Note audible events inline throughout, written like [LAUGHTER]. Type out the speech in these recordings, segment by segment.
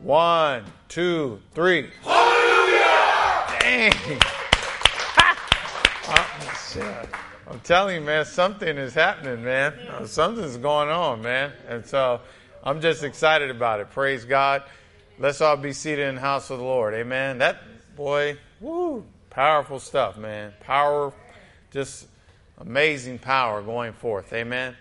One, two, three. Hallelujah! Dang. [LAUGHS] I'm telling you, man, something is happening, man. Uh, something's going on, man. And so I'm just excited about it. Praise God. Let's all be seated in the house of the Lord. Amen. That boy, woo, powerful stuff, man. Power, just amazing power going forth. Amen.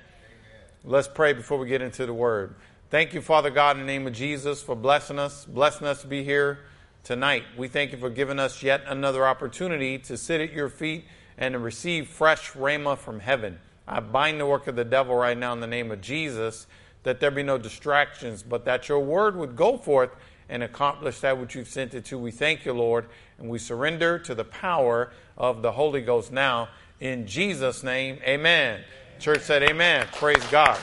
Let's pray before we get into the word. Thank you, Father God, in the name of Jesus, for blessing us, blessing us to be here tonight. We thank you for giving us yet another opportunity to sit at your feet and to receive fresh rhema from heaven. I bind the work of the devil right now in the name of Jesus, that there be no distractions, but that your word would go forth and accomplish that which you've sent it to. We thank you, Lord, and we surrender to the power of the Holy Ghost now. In Jesus' name, amen. Church said, Amen. Praise God.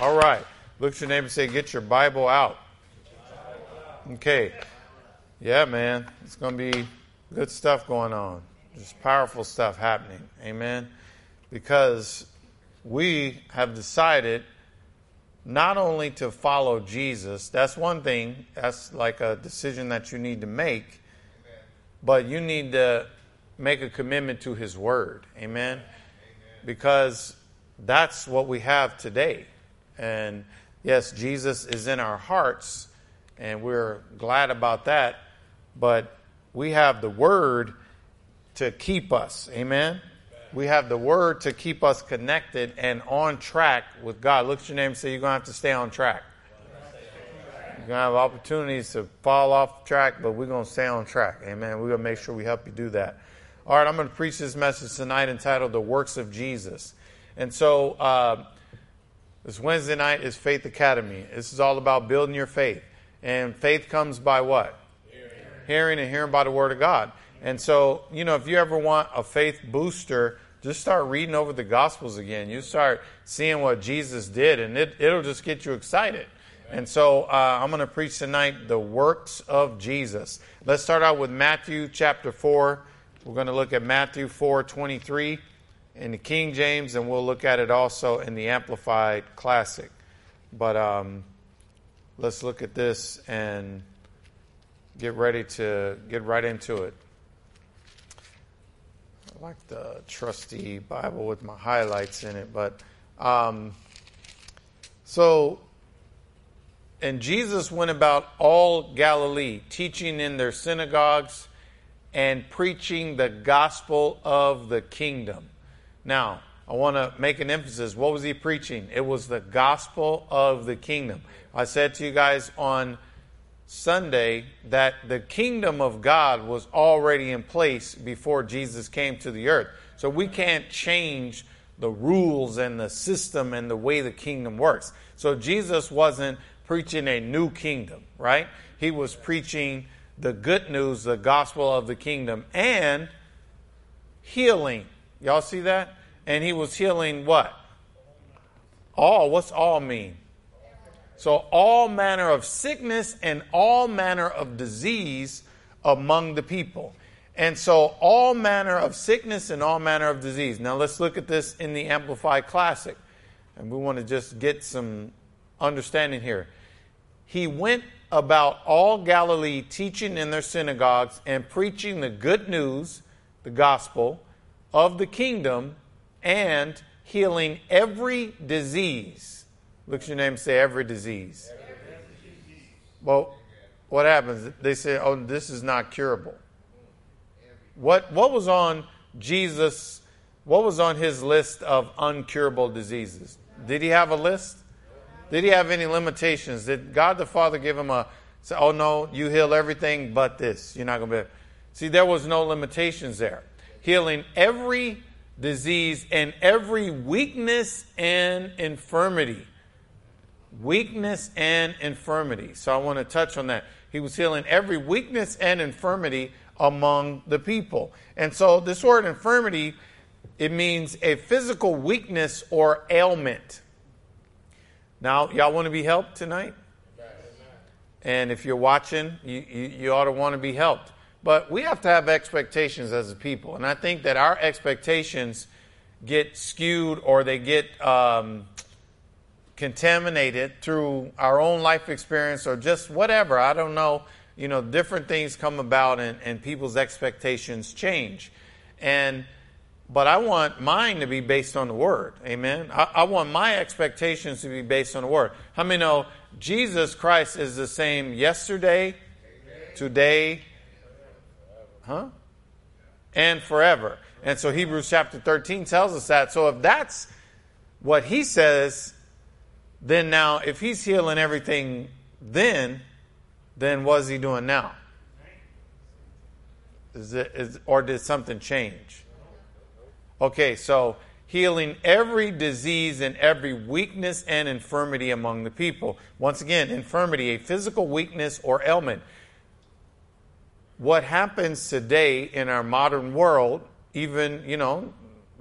All right. Look at your neighbor and say, Get your Bible out. Okay. Yeah, man. It's going to be good stuff going on. Just powerful stuff happening. Amen. Because we have decided not only to follow Jesus, that's one thing, that's like a decision that you need to make, but you need to make a commitment to His Word. Amen. Because that's what we have today. And yes, Jesus is in our hearts, and we're glad about that, but we have the Word to keep us. Amen? We have the Word to keep us connected and on track with God. Look at your name and say, You're going to have to stay on track. You're going to have opportunities to fall off track, but we're going to stay on track. Amen. We're going to make sure we help you do that. All right, I'm going to preach this message tonight entitled The Works of Jesus. And so, uh, this Wednesday night is Faith Academy. This is all about building your faith. And faith comes by what? Hearing, hearing and hearing by the Word of God. And so, you know, if you ever want a faith booster, just start reading over the Gospels again. You start seeing what Jesus did, and it, it'll just get you excited. And so uh, I'm going to preach tonight the works of Jesus. Let's start out with Matthew chapter 4. We're going to look at Matthew 4 23 in the King James, and we'll look at it also in the Amplified Classic. But um, let's look at this and get ready to get right into it. I like the trusty Bible with my highlights in it, but um, so and Jesus went about all Galilee, teaching in their synagogues and preaching the gospel of the kingdom. Now, I want to make an emphasis. What was he preaching? It was the gospel of the kingdom. I said to you guys on Sunday that the kingdom of God was already in place before Jesus came to the earth. So we can't change the rules and the system and the way the kingdom works. So Jesus wasn't preaching a new kingdom, right? He was preaching the good news, the gospel of the kingdom, and healing. Y'all see that? And he was healing what? All. What's all mean? So, all manner of sickness and all manner of disease among the people. And so, all manner of sickness and all manner of disease. Now, let's look at this in the Amplified Classic. And we want to just get some understanding here. He went about all Galilee, teaching in their synagogues and preaching the good news, the gospel of the kingdom, and healing every disease. Look at your name say every disease. Well, what happens? They say, oh, this is not curable. What, what was on Jesus, what was on his list of uncurable diseases? Did he have a list? Did he have any limitations? Did God the Father give him a, say, oh no, you heal everything but this? You're not going to be. See, there was no limitations there. Healing every disease and every weakness and infirmity. Weakness and infirmity. So I want to touch on that. He was healing every weakness and infirmity among the people. And so this word infirmity, it means a physical weakness or ailment. Now, y'all want to be helped tonight? And if you're watching, you, you, you ought to want to be helped. But we have to have expectations as a people. And I think that our expectations get skewed or they get um, contaminated through our own life experience or just whatever. I don't know. You know, different things come about and, and people's expectations change. And but I want mine to be based on the Word. Amen. I, I, want my expectations to be based on the Word. How many know Jesus Christ is the same yesterday, today, huh? And forever. And so Hebrews chapter 13 tells us that. So if that's what he says, then now, if he's healing everything then, then what is he doing now? Is it, is, or did something change? Okay, so healing every disease and every weakness and infirmity among the people. Once again, infirmity, a physical weakness or ailment. What happens today in our modern world, even, you know,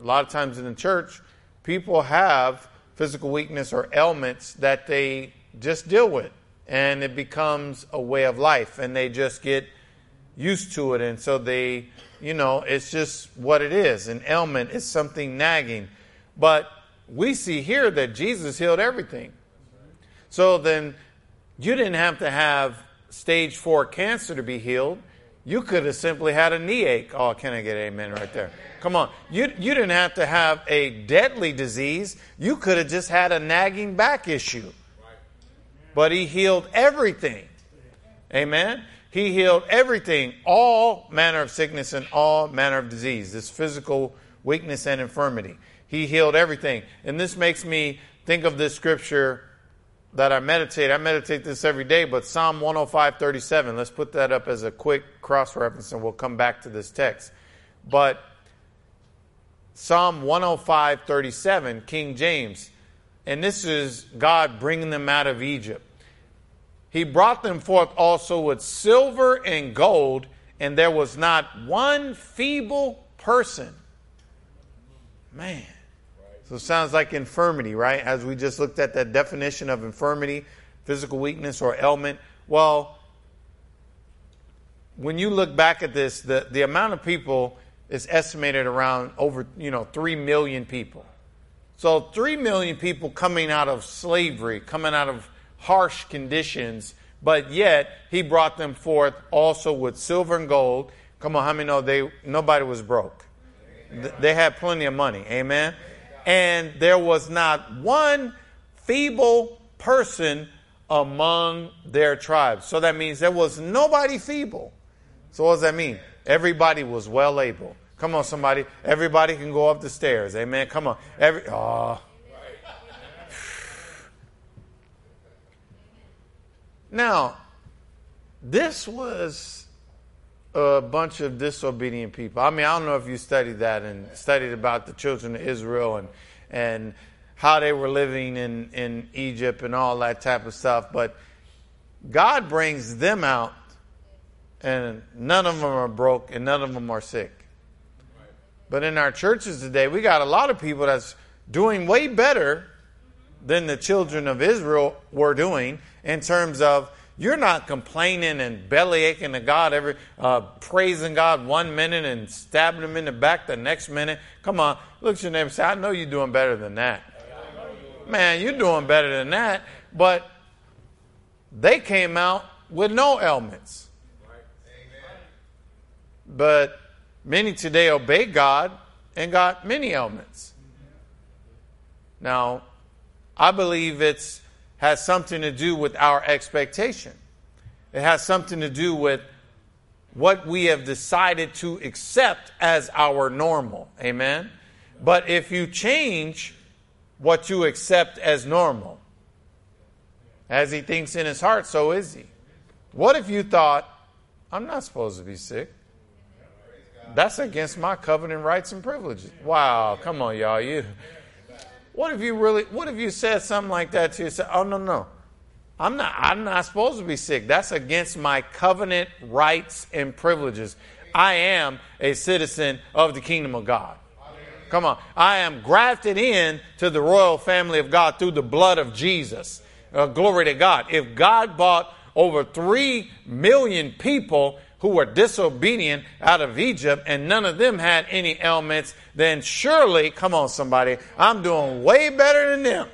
a lot of times in the church, people have physical weakness or ailments that they just deal with, and it becomes a way of life, and they just get used to it, and so they you know, it's just what it is. An ailment is something nagging. But we see here that Jesus healed everything. So then you didn't have to have stage four cancer to be healed. You could have simply had a knee ache. Oh, can I get amen right there? Come on. You, you didn't have to have a deadly disease. You could have just had a nagging back issue. But he healed everything. Amen. He healed everything, all manner of sickness and all manner of disease, this physical weakness and infirmity. He healed everything. And this makes me think of this scripture that I meditate. I meditate this every day, but Psalm 105 37. Let's put that up as a quick cross reference and we'll come back to this text. But Psalm 105 37, King James, and this is God bringing them out of Egypt. He brought them forth also with silver and gold, and there was not one feeble person. Man. So it sounds like infirmity, right? As we just looked at that definition of infirmity, physical weakness or ailment. Well, when you look back at this, the, the amount of people is estimated around over, you know, 3 million people. So 3 million people coming out of slavery, coming out of harsh conditions, but yet he brought them forth also with silver and gold. Come on, how many know they nobody was broke? They had plenty of money. Amen. And there was not one feeble person among their tribes. So that means there was nobody feeble. So what does that mean? Everybody was well able. Come on, somebody. Everybody can go up the stairs. Amen. Come on. Every oh. Now, this was a bunch of disobedient people. I mean, I don't know if you studied that and studied about the children of Israel and and how they were living in, in Egypt and all that type of stuff, but God brings them out and none of them are broke and none of them are sick. But in our churches today, we got a lot of people that's doing way better than the children of Israel were doing in terms of you're not complaining and belly aching to God every uh, praising God one minute and stabbing him in the back the next minute. Come on, look at your neighbor say, I know you're doing better than that. Man, you're doing better than that. But they came out with no ailments. But many today obey God and got many ailments. Now, I believe it's has something to do with our expectation. It has something to do with what we have decided to accept as our normal. Amen? But if you change what you accept as normal, as he thinks in his heart, so is he. What if you thought, I'm not supposed to be sick? That's against my covenant rights and privileges. Wow, come on, y'all. You what if you really, what if you said something like that to yourself? Oh, no, no. I'm not, I'm not supposed to be sick. That's against my covenant rights and privileges. I am a citizen of the kingdom of God. Come on. I am grafted in to the royal family of God through the blood of Jesus. Uh, glory to God. If God bought over 3 million people who were disobedient out of Egypt and none of them had any ailments, then surely, come on, somebody, I'm doing way better than them.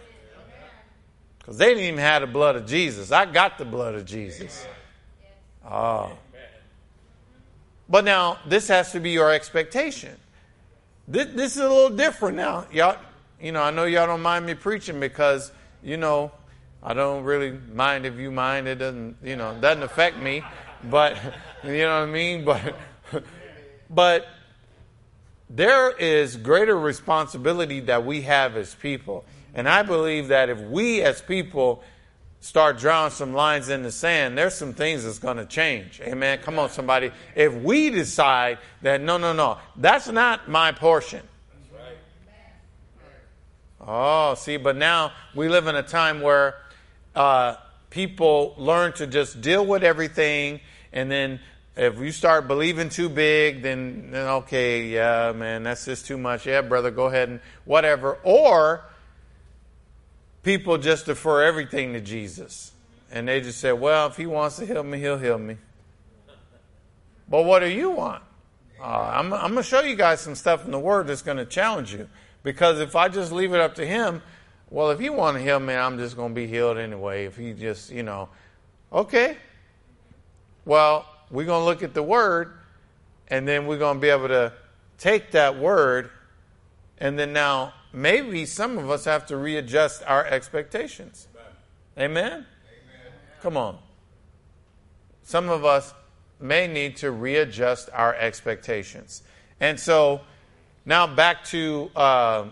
Because they didn't even have the blood of Jesus. I got the blood of Jesus. Oh. But now, this has to be your expectation. This, this is a little different now. Y'all, you know, I know y'all don't mind me preaching because, you know, I don't really mind if you mind. It doesn't, you know, doesn't affect me. But, you know what I mean? But, but there is greater responsibility that we have as people. And I believe that if we as people start drawing some lines in the sand, there's some things that's going to change. Amen. Come on, somebody. If we decide that, no, no, no, that's not my portion. Oh, see, but now we live in a time where uh, people learn to just deal with everything, and then if you start believing too big, then, then okay, yeah, man, that's just too much. Yeah, brother, go ahead and whatever. Or people just defer everything to Jesus. And they just say, well, if he wants to heal me, he'll heal me. But what do you want? Uh, I'm, I'm going to show you guys some stuff in the Word that's going to challenge you. Because if I just leave it up to him, well, if you want to heal me, I'm just going to be healed anyway. If you just, you know, okay. Well, we're going to look at the Word, and then we're going to be able to take that Word, and then now maybe some of us have to readjust our expectations. Amen? Amen? Amen? Come on. Some of us may need to readjust our expectations. And so now back to uh,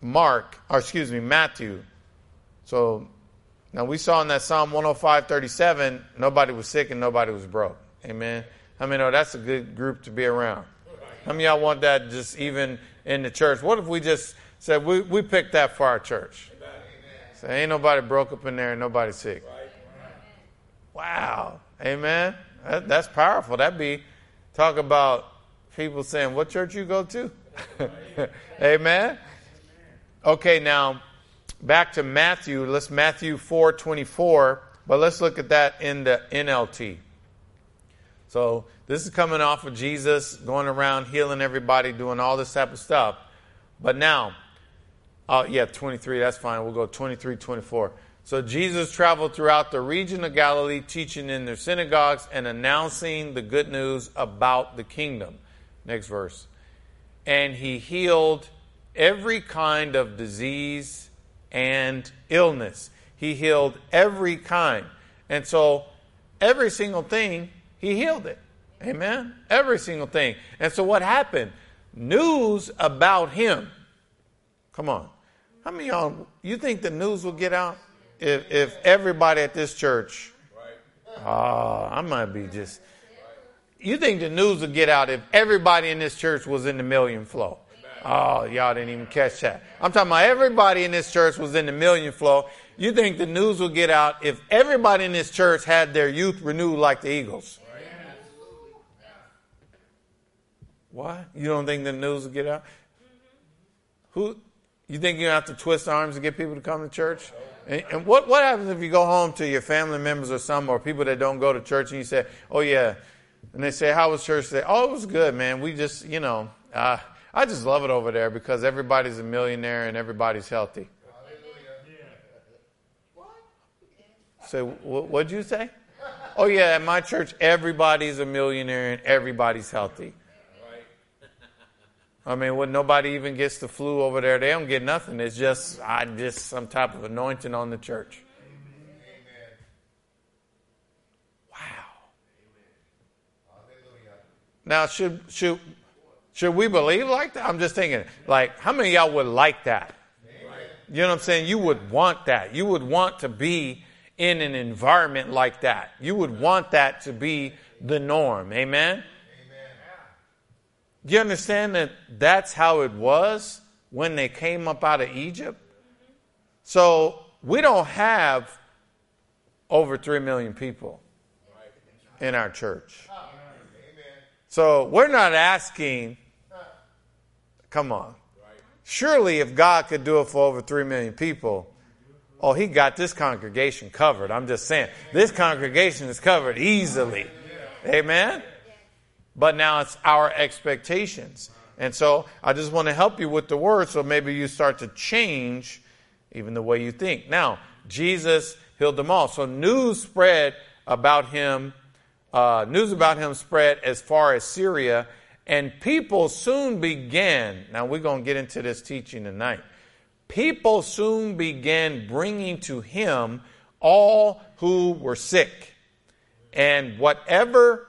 Mark, or excuse me, Matthew. So now we saw in that Psalm 105 37, nobody was sick and nobody was broke. Amen. I mean, oh, that's a good group to be around. How many y'all want that just even in the church? What if we just Said, we, we picked that for our church. So ain't nobody broke up in there and nobody sick. Wow. Amen. That, that's powerful. That'd be, talk about people saying, what church you go to? [LAUGHS] Amen. Okay, now back to Matthew. Let's Matthew 4 24, but let's look at that in the NLT. So this is coming off of Jesus going around healing everybody, doing all this type of stuff. But now, Oh, yeah, 23, that's fine. We'll go 23, 24. So Jesus traveled throughout the region of Galilee, teaching in their synagogues and announcing the good news about the kingdom. Next verse. And he healed every kind of disease and illness. He healed every kind. And so every single thing, he healed it. Amen? Every single thing. And so what happened? News about him. Come on. How many y'all, you think the news will get out if, if everybody at this church, oh, I might be just, you think the news will get out if everybody in this church was in the million flow? Oh, y'all didn't even catch that. I'm talking about everybody in this church was in the million flow. You think the news will get out if everybody in this church had their youth renewed like the Eagles? What? You don't think the news will get out? Who? You think you have to twist arms to get people to come to church? And, and, what, what happens if you go home to your family members or some or people that don't go to church and you say, oh, yeah. And they say, how was church today? Oh, it was good, man. We just, you know, uh, I just love it over there because everybody's a millionaire and everybody's healthy. So, what'd you say? Oh, yeah, at my church, everybody's a millionaire and everybody's healthy. Right. I mean, when nobody even gets the flu over there, they don't get nothing. It's just I just some type of anointing on the church. Wow. Now, should should should we believe like that? I'm just thinking, like, how many y'all would like that? You know what I'm saying? You would want that. You would want to be in an environment like that. You would want that to be the norm. Amen. Do you understand that that's how it was when they came up out of Egypt? So we don't have over 3 million people in our church. So we're not asking, come on. Surely, if God could do it for over 3 million people, oh, he got this congregation covered. I'm just saying, this congregation is covered easily. Amen? but now it's our expectations. And so I just want to help you with the word so maybe you start to change even the way you think. Now, Jesus healed them all. So news spread about him, uh, news about him spread as far as Syria, and people soon began. Now we're going to get into this teaching tonight. People soon began bringing to him all who were sick, and whatever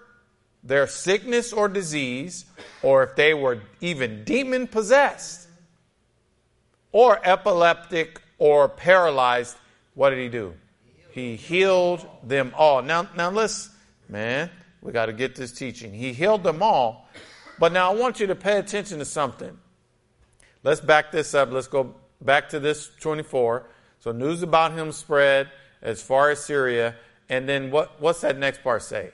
their sickness or disease, or if they were even demon possessed, or epileptic, or paralyzed, what did he do? He healed them all. Now, now let's, man, we got to get this teaching. He healed them all. But now I want you to pay attention to something. Let's back this up. Let's go back to this 24. So news about him spread as far as Syria. And then what, what's that next part say?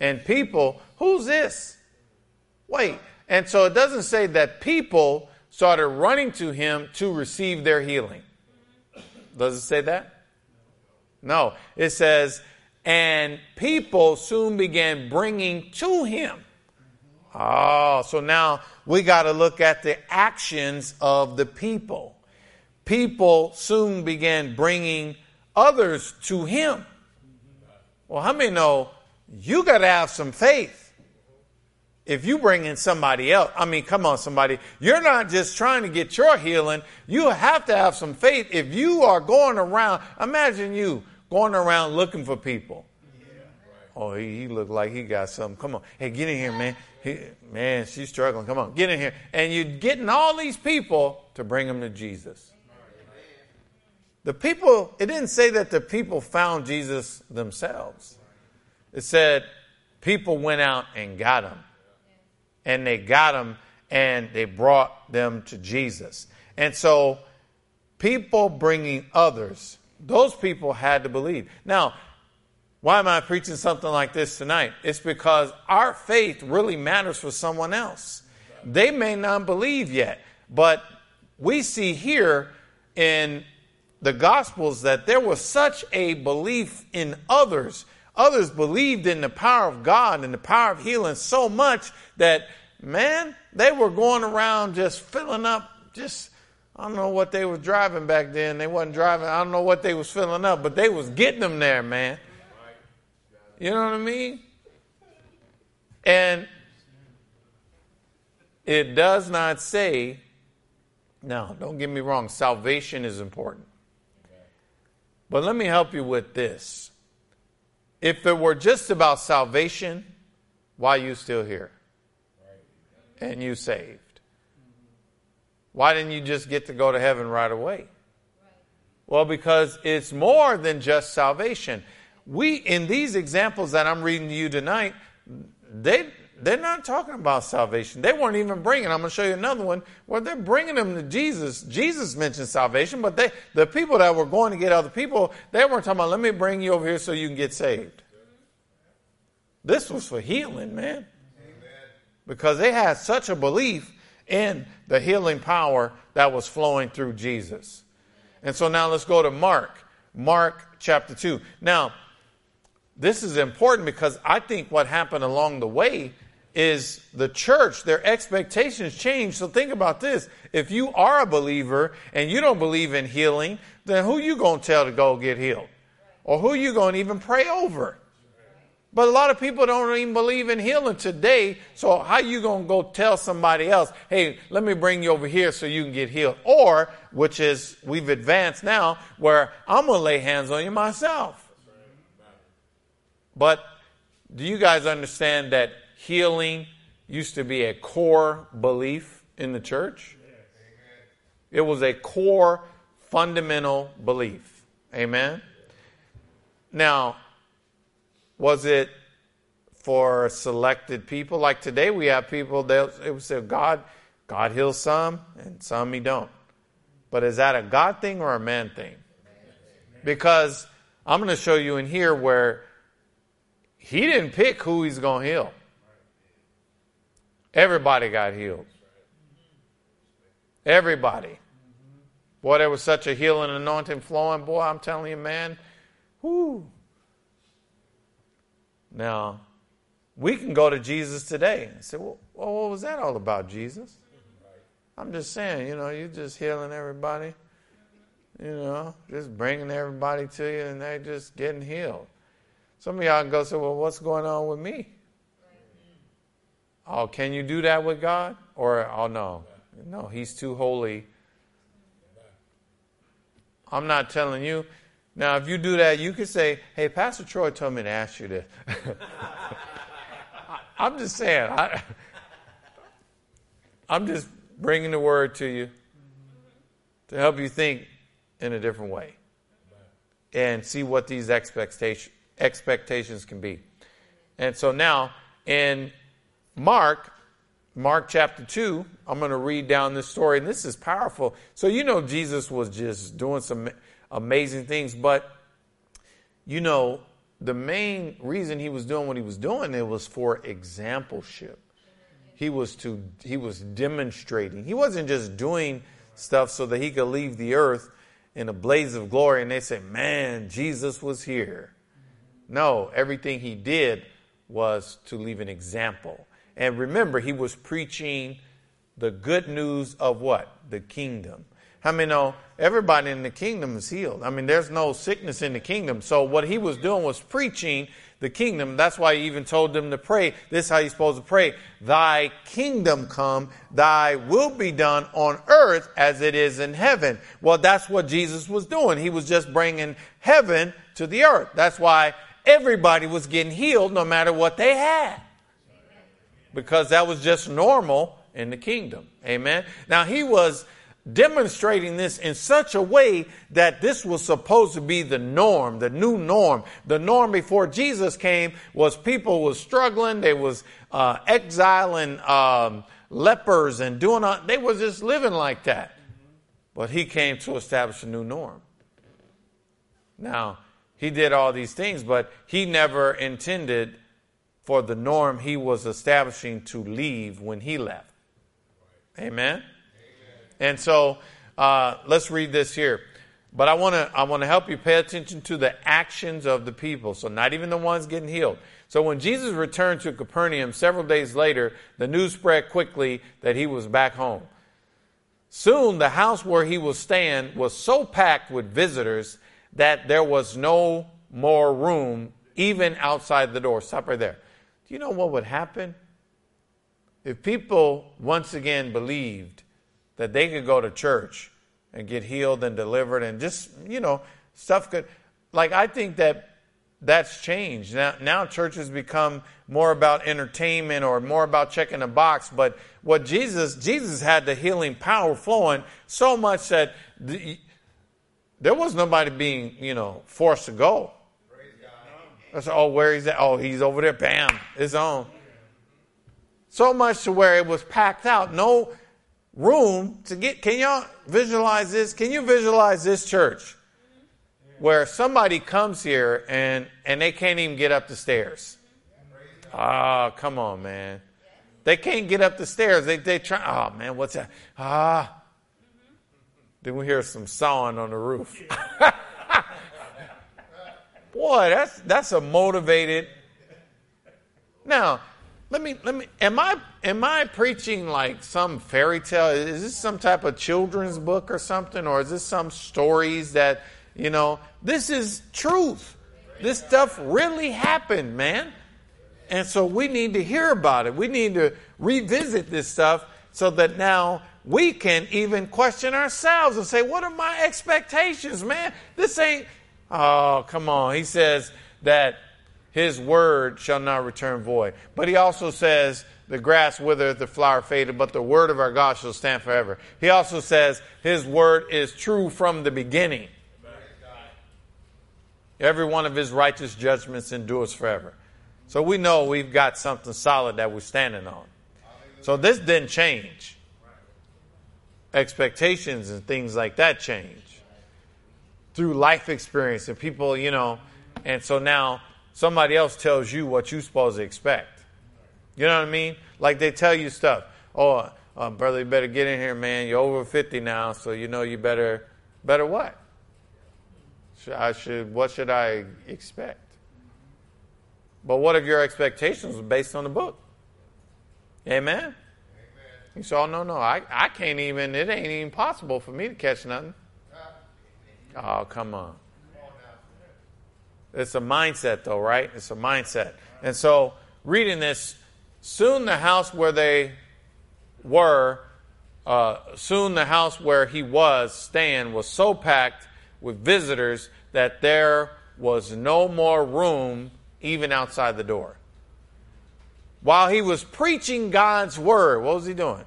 And people, who's this? Wait. And so it doesn't say that people started running to him to receive their healing. Does it say that? No. It says, and people soon began bringing to him. Oh, so now we got to look at the actions of the people. People soon began bringing others to him. Well, how many know you got to have some faith? If you bring in somebody else, I mean, come on, somebody, you're not just trying to get your healing. You have to have some faith. If you are going around, imagine you going around looking for people. Oh, he, he looked like he got something. Come on. Hey, get in here, man. He, man, she's struggling. Come on, get in here. And you're getting all these people to bring them to Jesus. The people, it didn't say that the people found Jesus themselves. It said people went out and got him. And they got him and they brought them to Jesus. And so, people bringing others, those people had to believe. Now, why am I preaching something like this tonight? It's because our faith really matters for someone else. They may not believe yet, but we see here in the Gospels that there was such a belief in others. Others believed in the power of God and the power of healing so much that, man, they were going around just filling up, just, I don't know what they were driving back then. They wasn't driving, I don't know what they was filling up, but they was getting them there, man. You know what I mean? And it does not say, now, don't get me wrong, salvation is important. But let me help you with this. If it were just about salvation, why are you still here? And you saved? Why didn't you just get to go to heaven right away? Well, because it's more than just salvation we in these examples that I'm reading to you tonight, they they're not talking about salvation. They weren't even bringing. I'm going to show you another one where they're bringing them to Jesus. Jesus mentioned salvation, but they the people that were going to get other people, they weren't talking about. Let me bring you over here so you can get saved. This was for healing, man, because they had such a belief in the healing power that was flowing through Jesus. And so now let's go to Mark, Mark chapter two. Now this is important because I think what happened along the way is the church, their expectations changed. So think about this. If you are a believer and you don't believe in healing, then who you going to tell to go get healed? Or who you going to even pray over? But a lot of people don't even believe in healing today. So how you going to go tell somebody else, hey, let me bring you over here so you can get healed? Or, which is, we've advanced now, where I'm going to lay hands on you myself. But do you guys understand that healing used to be a core belief in the church? It was a core fundamental belief. Amen. Now, was it for selected people? Like today, we have people that it would say God, God heals some, and some He don't. But is that a God thing or a man thing? Because I'm going to show you in here where he didn't pick who he's going to heal. Everybody got healed. Everybody. Boy, there was such a healing anointing flowing. Boy, I'm telling you, man. Whoo. Now, we can go to Jesus today and say, well, what was that all about, Jesus? I'm just saying, you know, you're just healing everybody. you know, just bringing everybody to you and they're just getting healed. Some of y'all go say, well, what's going on with me? Oh, can you do that with God? Or, oh, no. No, He's too holy. I'm not telling you. Now, if you do that, you could say, hey, Pastor Troy told me to ask you this. [LAUGHS] I'm just saying. I, I'm just bringing the word to you to help you think in a different way and see what these expectation, expectations can be. And so now in Mark, Mark chapter 2, I'm going to read down this story, and this is powerful. So, you know, Jesus was just doing some amazing things, but, you know, the main reason he was doing what he was doing it was for exampleship. He was to he was demonstrating. He wasn't just doing stuff so that he could leave the earth in a blaze of glory and they say, "Man, Jesus was here." No, everything he did was to leave an example. And remember, he was preaching the good news of what? The kingdom. How many know everybody in the kingdom is healed? I mean, there's no sickness in the kingdom. So what he was doing was preaching the kingdom. That's why he even told them to pray. This is how you're supposed to pray. Thy kingdom come, thy will be done on earth as it is in heaven. Well, that's what Jesus was doing. He was just bringing heaven to the earth. That's why everybody was getting healed no matter what they had. Because that was just normal in the kingdom. Amen. Now he was demonstrating this in such a way that this was supposed to be the norm, the new norm. The norm before Jesus came was people was struggling, they was uh, exiling um, lepers and doing, uh, they was just living like that. But he came to establish a new norm. Now, he did all these things, but he never intended for the norm he was establishing to leave when he left. Amen? And so uh, let's read this here. But I want to I want to help you pay attention to the actions of the people. So not even the ones getting healed. So when Jesus returned to Capernaum several days later, the news spread quickly that he was back home. Soon the house where he was staying was so packed with visitors that there was no more room even outside the door. Stop right there. Do you know what would happen? If people once again believed that they could go to church and get healed and delivered and just, you know, stuff could, like, I think that that's changed. Now, now churches become more about entertainment or more about checking a box. But what Jesus, Jesus had the healing power flowing so much that the, there was nobody being, you know, forced to go. That's oh, where is that? Oh, he's over there. Bam, it's on. So much to where it was packed out. No, room to get. Can y'all visualize this? Can you visualize this church where somebody comes here and and they can't even get up the stairs? Ah, oh, come on, man. They can't get up the stairs. They they try. Oh man, what's that? Ah. Then we hear some sawing on the roof. [LAUGHS] Boy, that's that's a motivated. Now, let me let me am I am I preaching like some fairy tale? Is this some type of children's book or something or is this some stories that, you know, this is truth. This stuff really happened, man. And so we need to hear about it. We need to revisit this stuff so that now we can even question ourselves and say, what are my expectations, man? This ain't, oh, come on. He says that his word shall not return void. But he also says, the grass withereth, the flower fadeth, but the word of our God shall stand forever. He also says, his word is true from the beginning. Every one of his righteous judgments endures forever. So we know we've got something solid that we're standing on. So this didn't change. Expectations and things like that change. Through life experience and people, you know, and so now somebody else tells you what you're supposed to expect. You know what I mean? Like they tell you stuff. Oh, uh, brother, you better get in here, man. You're over 50 now, so you know you better, better what? I should, what should I expect? But what if your expectations are based on the book? Amen? Amen. said, oh, no, no, I, I can't even, it ain't even possible for me to catch nothing. Oh, come on. It's a mindset, though, right? It's a mindset. And so, reading this, soon the house where they were, uh, soon the house where he was staying was so packed with visitors that there was no more room even outside the door. While he was preaching God's word, what was he doing?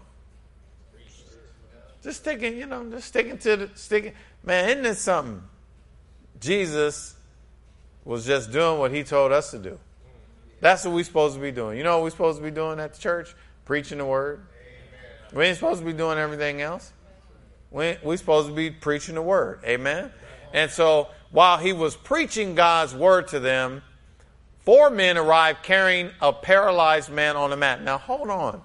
Just sticking, you know, just sticking to the sticking. Man, isn't this something? Jesus was just doing what he told us to do. That's what we're supposed to be doing. You know what we're supposed to be doing at the church? Preaching the word. Amen. We ain't supposed to be doing everything else. We, we're supposed to be preaching the word. Amen. And so while he was preaching God's word to them, four men arrived carrying a paralyzed man on a mat. Now hold on.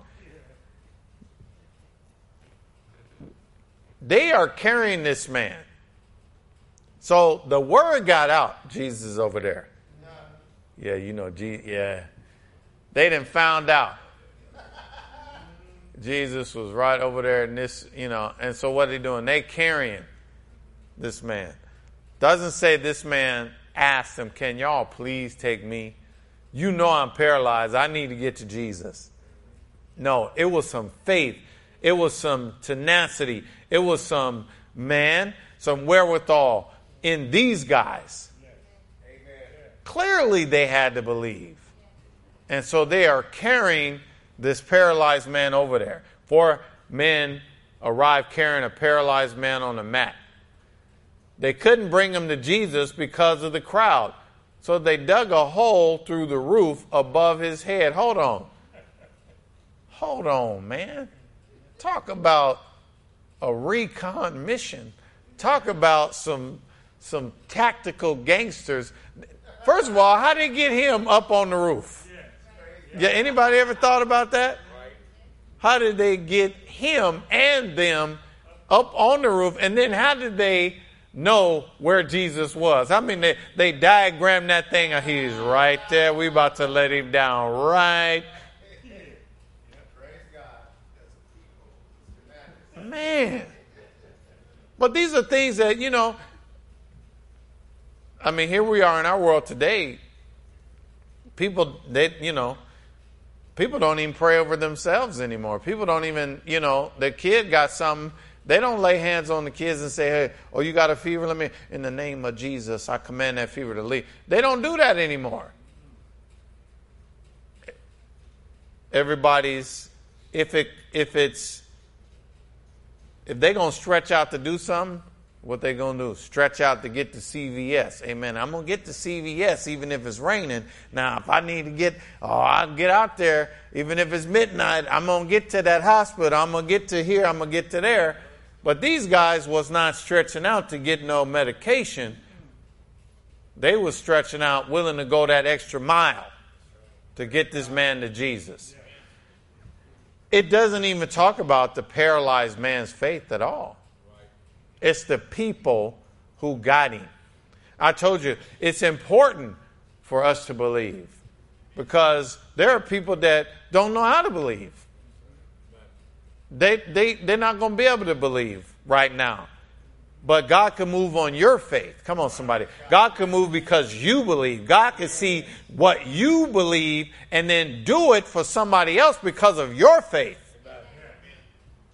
They are carrying this man. So the word got out. Jesus is over there. Yeah, you know, yeah. They didn't found out. Jesus was right over there in this, you know, and so what are they doing? They carrying this man. Doesn't say this man asked them, Can y'all please take me? You know I'm paralyzed. I need to get to Jesus. No, it was some faith. It was some tenacity. It was some man, some wherewithal in these guys. Clearly, they had to believe. And so they are carrying this paralyzed man over there. Four men arrive carrying a paralyzed man on a mat. They couldn't bring him to Jesus because of the crowd. So they dug a hole through the roof above his head. Hold on. Hold on, man. Talk about a recon mission. Talk about some some tactical gangsters. First of all, how did they get him up on the roof? Yeah, anybody ever thought about that? How did they get him and them up on the roof? And then how did they know where Jesus was? I mean, they, they diagrammed that thing. and He's right there. We about to let him down right Man. But these are things that, you know, I mean, here we are in our world today. People, they, you know, people don't even pray over themselves anymore. People don't even, you know, the kid got something. They don't lay hands on the kids and say, hey, oh, you got a fever? Let me, in the name of Jesus, I command that fever to leave. They don't do that anymore. Everybody's, if it, if it's, if they're going to stretch out to do something, what they going to do? Stretch out to get to CVS. Amen. I'm going to get to CVS even if it's raining. Now, if I need to get, oh, I'll get out there even if it's midnight. I'm going to get to that hospital. I'm going to get to here. I'm going to get to there. But these guys was not stretching out to get no medication. They was stretching out willing to go that extra mile to get this man to Jesus. It doesn't even talk about the paralyzed man's faith at all. It's the people who got him. I told you, it's important for us to believe because there are people that don't know how to believe. They, they, they're not going to be able to believe right now. But God can move on your faith. Come on, somebody. God can move because you believe. God can see what you believe and then do it for somebody else because of your faith.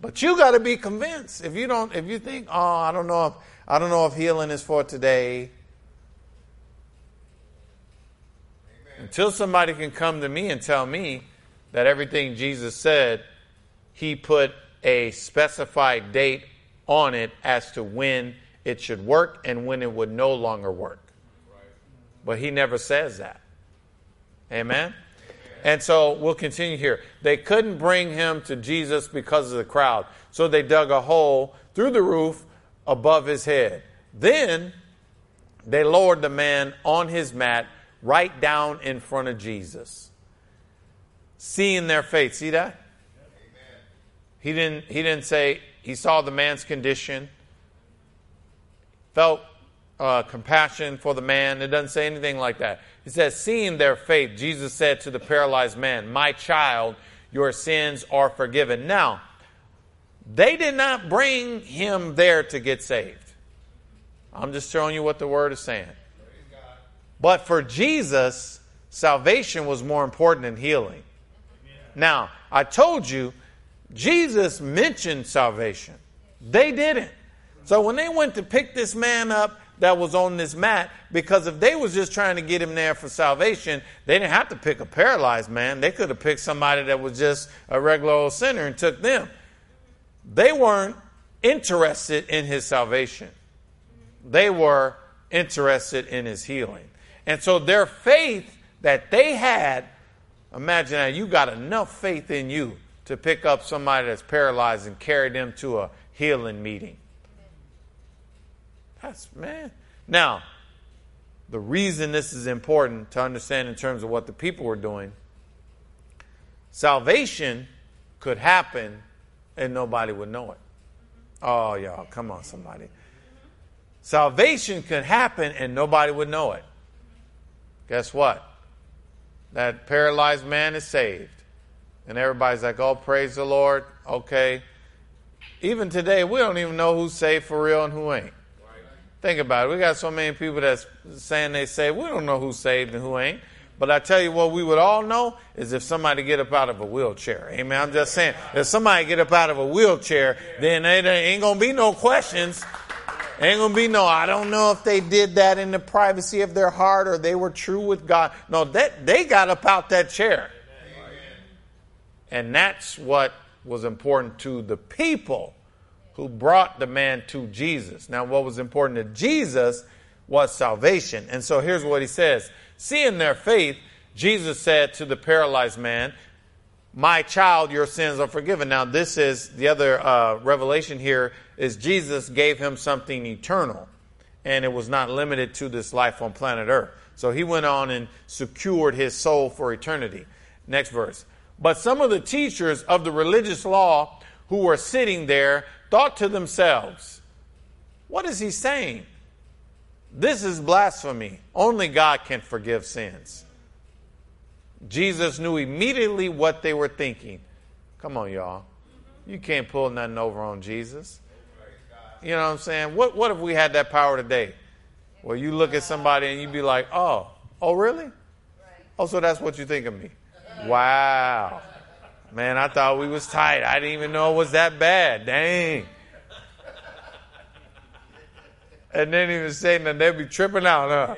But you got to be convinced. If you don't, if you think, oh, I don't know if I don't know if healing is for today. Amen. Until somebody can come to me and tell me that everything Jesus said, he put a specified date on it as to when it should work and when it would no longer work. But he never says that. Amen? And so we'll continue here. They couldn't bring him to Jesus because of the crowd. So they dug a hole through the roof above his head. Then they lowered the man on his mat right down in front of Jesus. Seeing their faith. See that? He didn't, he didn't say, he saw the man's condition, felt uh, compassion for the man. It doesn't say anything like that. He says, seeing their faith, Jesus said to the paralyzed man, My child, your sins are forgiven. Now, they did not bring him there to get saved. I'm just showing you what the word is saying. But for Jesus, salvation was more important than healing. Now, I told you, Jesus mentioned salvation. They didn't. So when they went to pick this man up that was on this mat, because if they was just trying to get him there for salvation, they didn't have to pick a paralyzed man. They could have picked somebody that was just a regular old sinner and took them. They weren't interested in his salvation. They were interested in his healing. And so their faith that they had, imagine that you got enough faith in you to pick up somebody that's paralyzed and carry them to a healing meeting. That's, man. Now, the reason this is important to understand in terms of what the people were doing, salvation could happen and nobody would know it. Oh, y'all, come on, somebody. Salvation could happen and nobody would know it. Guess what? That paralyzed man is saved. And everybody's like, oh, praise the Lord. Okay. Even today, we don't even know who's saved for real and who ain't. Think about it. We got so many people that's saying they saved. We don't know who's saved and who ain't. But I tell you what we would all know is if somebody get up out of a wheelchair. Amen. I'm just saying, if somebody get up out of a wheelchair, then there ain't gonna be no questions. Ain't gonna be no, I don't know if they did that in the privacy of their heart or they were true with God. No, that they got up out that chair. And that's what was important to the people who brought the man to Jesus. Now, what was important to Jesus was salvation. And so here's what he says Seeing their faith, Jesus said to the paralyzed man, My child, your sins are forgiven. Now, this is the other uh, revelation here is Jesus gave him something eternal, and it was not limited to this life on planet Earth. So he went on and secured his soul for eternity. Next verse. But some of the teachers of the religious law who were sitting there thought to themselves, What is he saying? This is blasphemy. Only God can forgive sins. Jesus knew immediately what they were thinking. Come on, y'all. You can't pull nothing over on Jesus. You know what I'm saying? What, what if we had that power today? Well, you look at somebody and you'd be like, oh, oh, really? Oh, so that's what you think of me. Wow. Man, I thought we was tight. I didn't even know it was that bad. Dang. And then he was saying that they'd be tripping out, huh?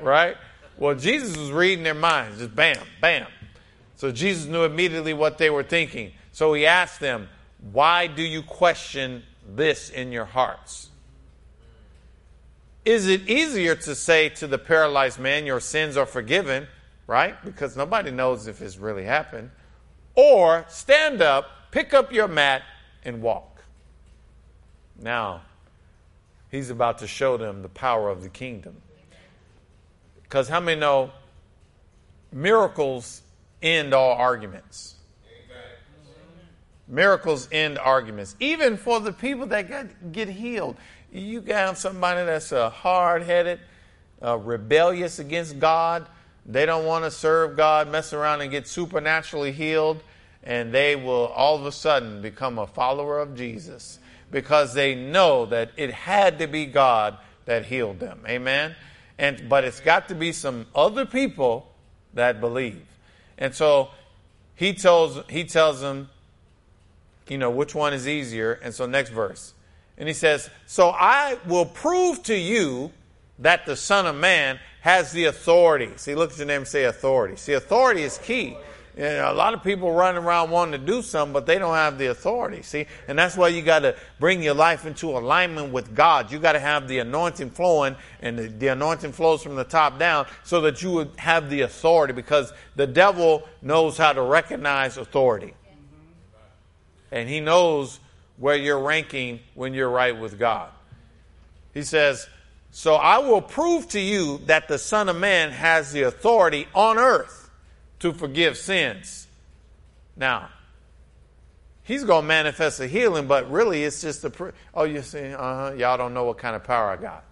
Right? Well, Jesus was reading their minds, just bam, bam. So Jesus knew immediately what they were thinking. So he asked them, Why do you question this in your hearts? Is it easier to say to the paralyzed man, Your sins are forgiven, right? Because nobody knows if it's really happened. Or stand up, pick up your mat, and walk. Now, he's about to show them the power of the kingdom. Because how many know miracles end all arguments? Miracles end arguments. Even for the people that get, get healed. You got somebody that's hard headed, uh, rebellious against God. They don't want to serve God, mess around and get supernaturally healed, and they will all of a sudden become a follower of Jesus because they know that it had to be God that healed them. Amen. And but it's got to be some other people that believe. And so he tells he tells them, you know, which one is easier. And so next verse. And he says, So I will prove to you that the Son of Man has the authority. See, look at your name and say authority. See, authority is key. You know, a lot of people run around wanting to do something, but they don't have the authority. See, and that's why you got to bring your life into alignment with God. You got to have the anointing flowing, and the, the anointing flows from the top down, so that you would have the authority. Because the devil knows how to recognize authority, and he knows where you're ranking when you're right with God. He says, So I will prove to you that the Son of Man has the authority on earth to forgive sins. Now, he's going to manifest a healing, but really it's just a. Pr- oh, you see, uh huh. Y'all don't know what kind of power I got.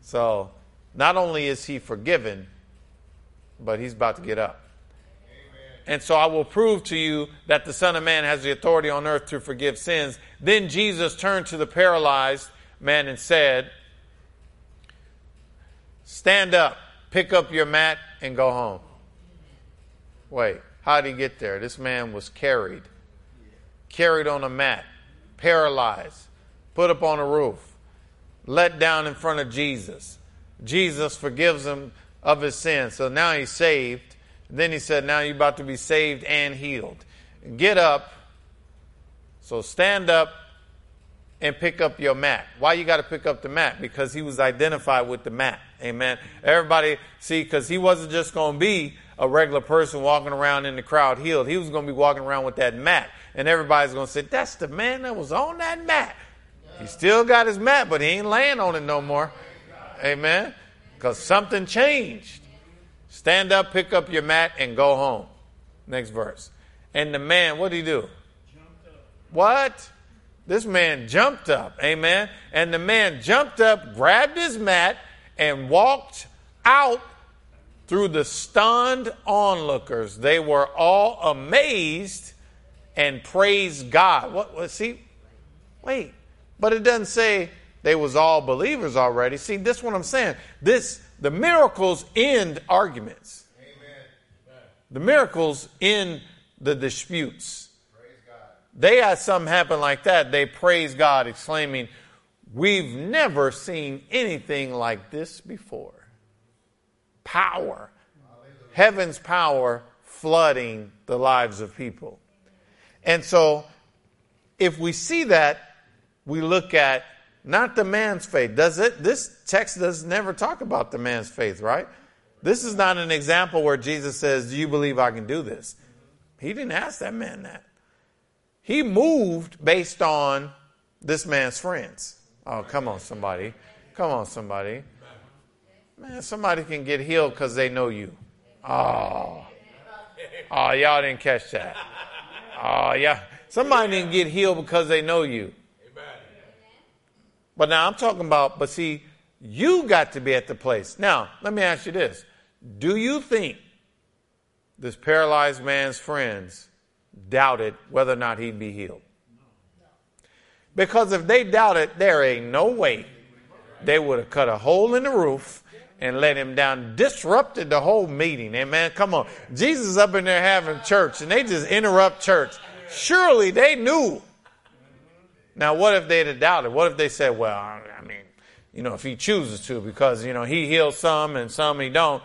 So, not only is he forgiven, but he's about to get up. And so I will prove to you that the Son of Man has the authority on earth to forgive sins. Then Jesus turned to the paralyzed man and said, stand up, pick up your mat, and go home. Wait, how did he get there? This man was carried, carried on a mat, paralyzed, put up on a roof, let down in front of Jesus. Jesus forgives him of his sins. So now he's saved. Then he said, Now you're about to be saved and healed. Get up. So stand up and pick up your mat. Why you got to pick up the mat? Because he was identified with the mat. Amen. Everybody, see, because he wasn't just going to be a regular person walking around in the crowd healed. He was going to be walking around with that mat. And everybody's going to say, That's the man that was on that mat. He still got his mat, but he ain't laying on it no more. Amen. Because something changed. Stand up, pick up your mat, and go home. Next verse. And the man, what did he do? What? This man jumped up. Amen. And the man jumped up, grabbed his mat, and walked out through the stunned onlookers. They were all amazed and praised God. What was see? Wait. But it doesn't say they was all believers already. See, this is what I'm saying. This the miracles end arguments. Amen. The miracles end the disputes. They had something happen like that. They praise God, exclaiming, We've never seen anything like this before. Power. Heaven's power flooding the lives of people. And so, if we see that, we look at not the man's faith. Does it? This text does never talk about the man's faith, right? This is not an example where Jesus says, Do you believe I can do this? He didn't ask that man that. He moved based on this man's friends. Oh, come on, somebody. Come on, somebody. Man, somebody can get healed because they know you. Oh. Oh, y'all didn't catch that. Oh, yeah. Somebody didn't get healed because they know you. But now I'm talking about, but see, you got to be at the place. Now, let me ask you this. Do you think this paralyzed man's friends doubted whether or not he'd be healed? Because if they doubted, there ain't no way they would have cut a hole in the roof and let him down, disrupted the whole meeting. Amen. Come on. Jesus up in there having church and they just interrupt church. Surely they knew now, what if they'd have doubted? What if they said, well, I mean, you know, if he chooses to, because, you know, he heals some and some he don't.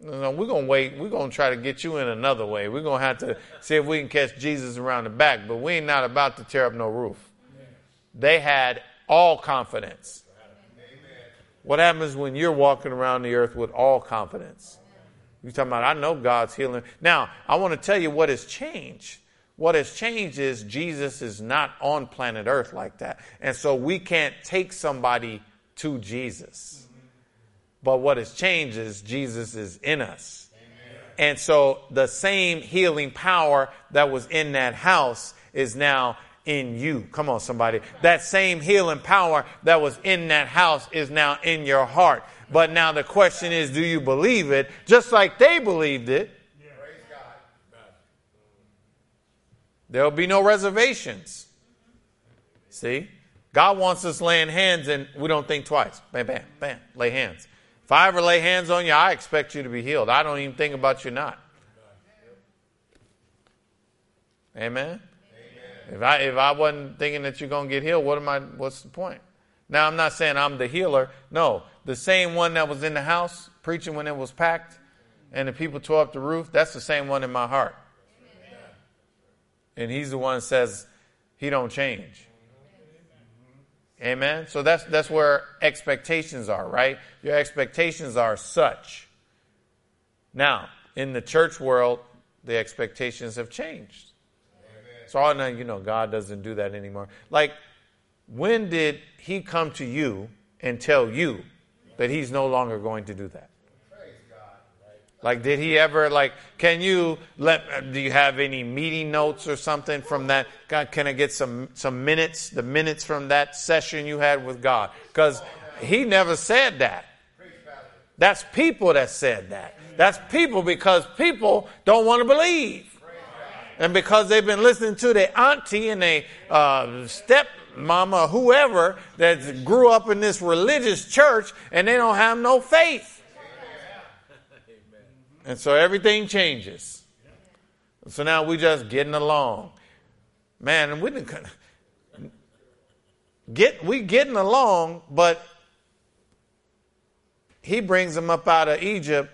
No, we're going to wait. We're going to try to get you in another way. We're going to have to see if we can catch Jesus around the back, but we ain't not about to tear up no roof. They had all confidence. What happens when you're walking around the earth with all confidence? You're talking about, I know God's healing. Now, I want to tell you what has changed. What has changed is Jesus is not on planet Earth like that. And so we can't take somebody to Jesus. But what has changed is Jesus is in us. And so the same healing power that was in that house is now in you. Come on, somebody. That same healing power that was in that house is now in your heart. But now the question is, do you believe it? Just like they believed it. There will be no reservations. See? God wants us laying hands and we don't think twice. Bam, bam, bam, lay hands. If I ever lay hands on you, I expect you to be healed. I don't even think about you not. Amen? Amen. If I if I wasn't thinking that you're gonna get healed, what am I what's the point? Now I'm not saying I'm the healer. No. The same one that was in the house preaching when it was packed and the people tore up the roof, that's the same one in my heart and he's the one that says he don't change. Amen. So that's that's where expectations are, right? Your expectations are such. Now, in the church world, the expectations have changed. So all now you know God doesn't do that anymore. Like, when did He come to you and tell you that He's no longer going to do that? Like, did he ever, like, can you let, do you have any meeting notes or something from that? God, can I get some, some minutes, the minutes from that session you had with God? Because he never said that. That's people that said that. That's people because people don't want to believe. And because they've been listening to their auntie and their uh, step mama, whoever that grew up in this religious church and they don't have no faith. And so everything changes. So now we just getting along. Man, and we didn't get we getting along, but he brings them up out of Egypt.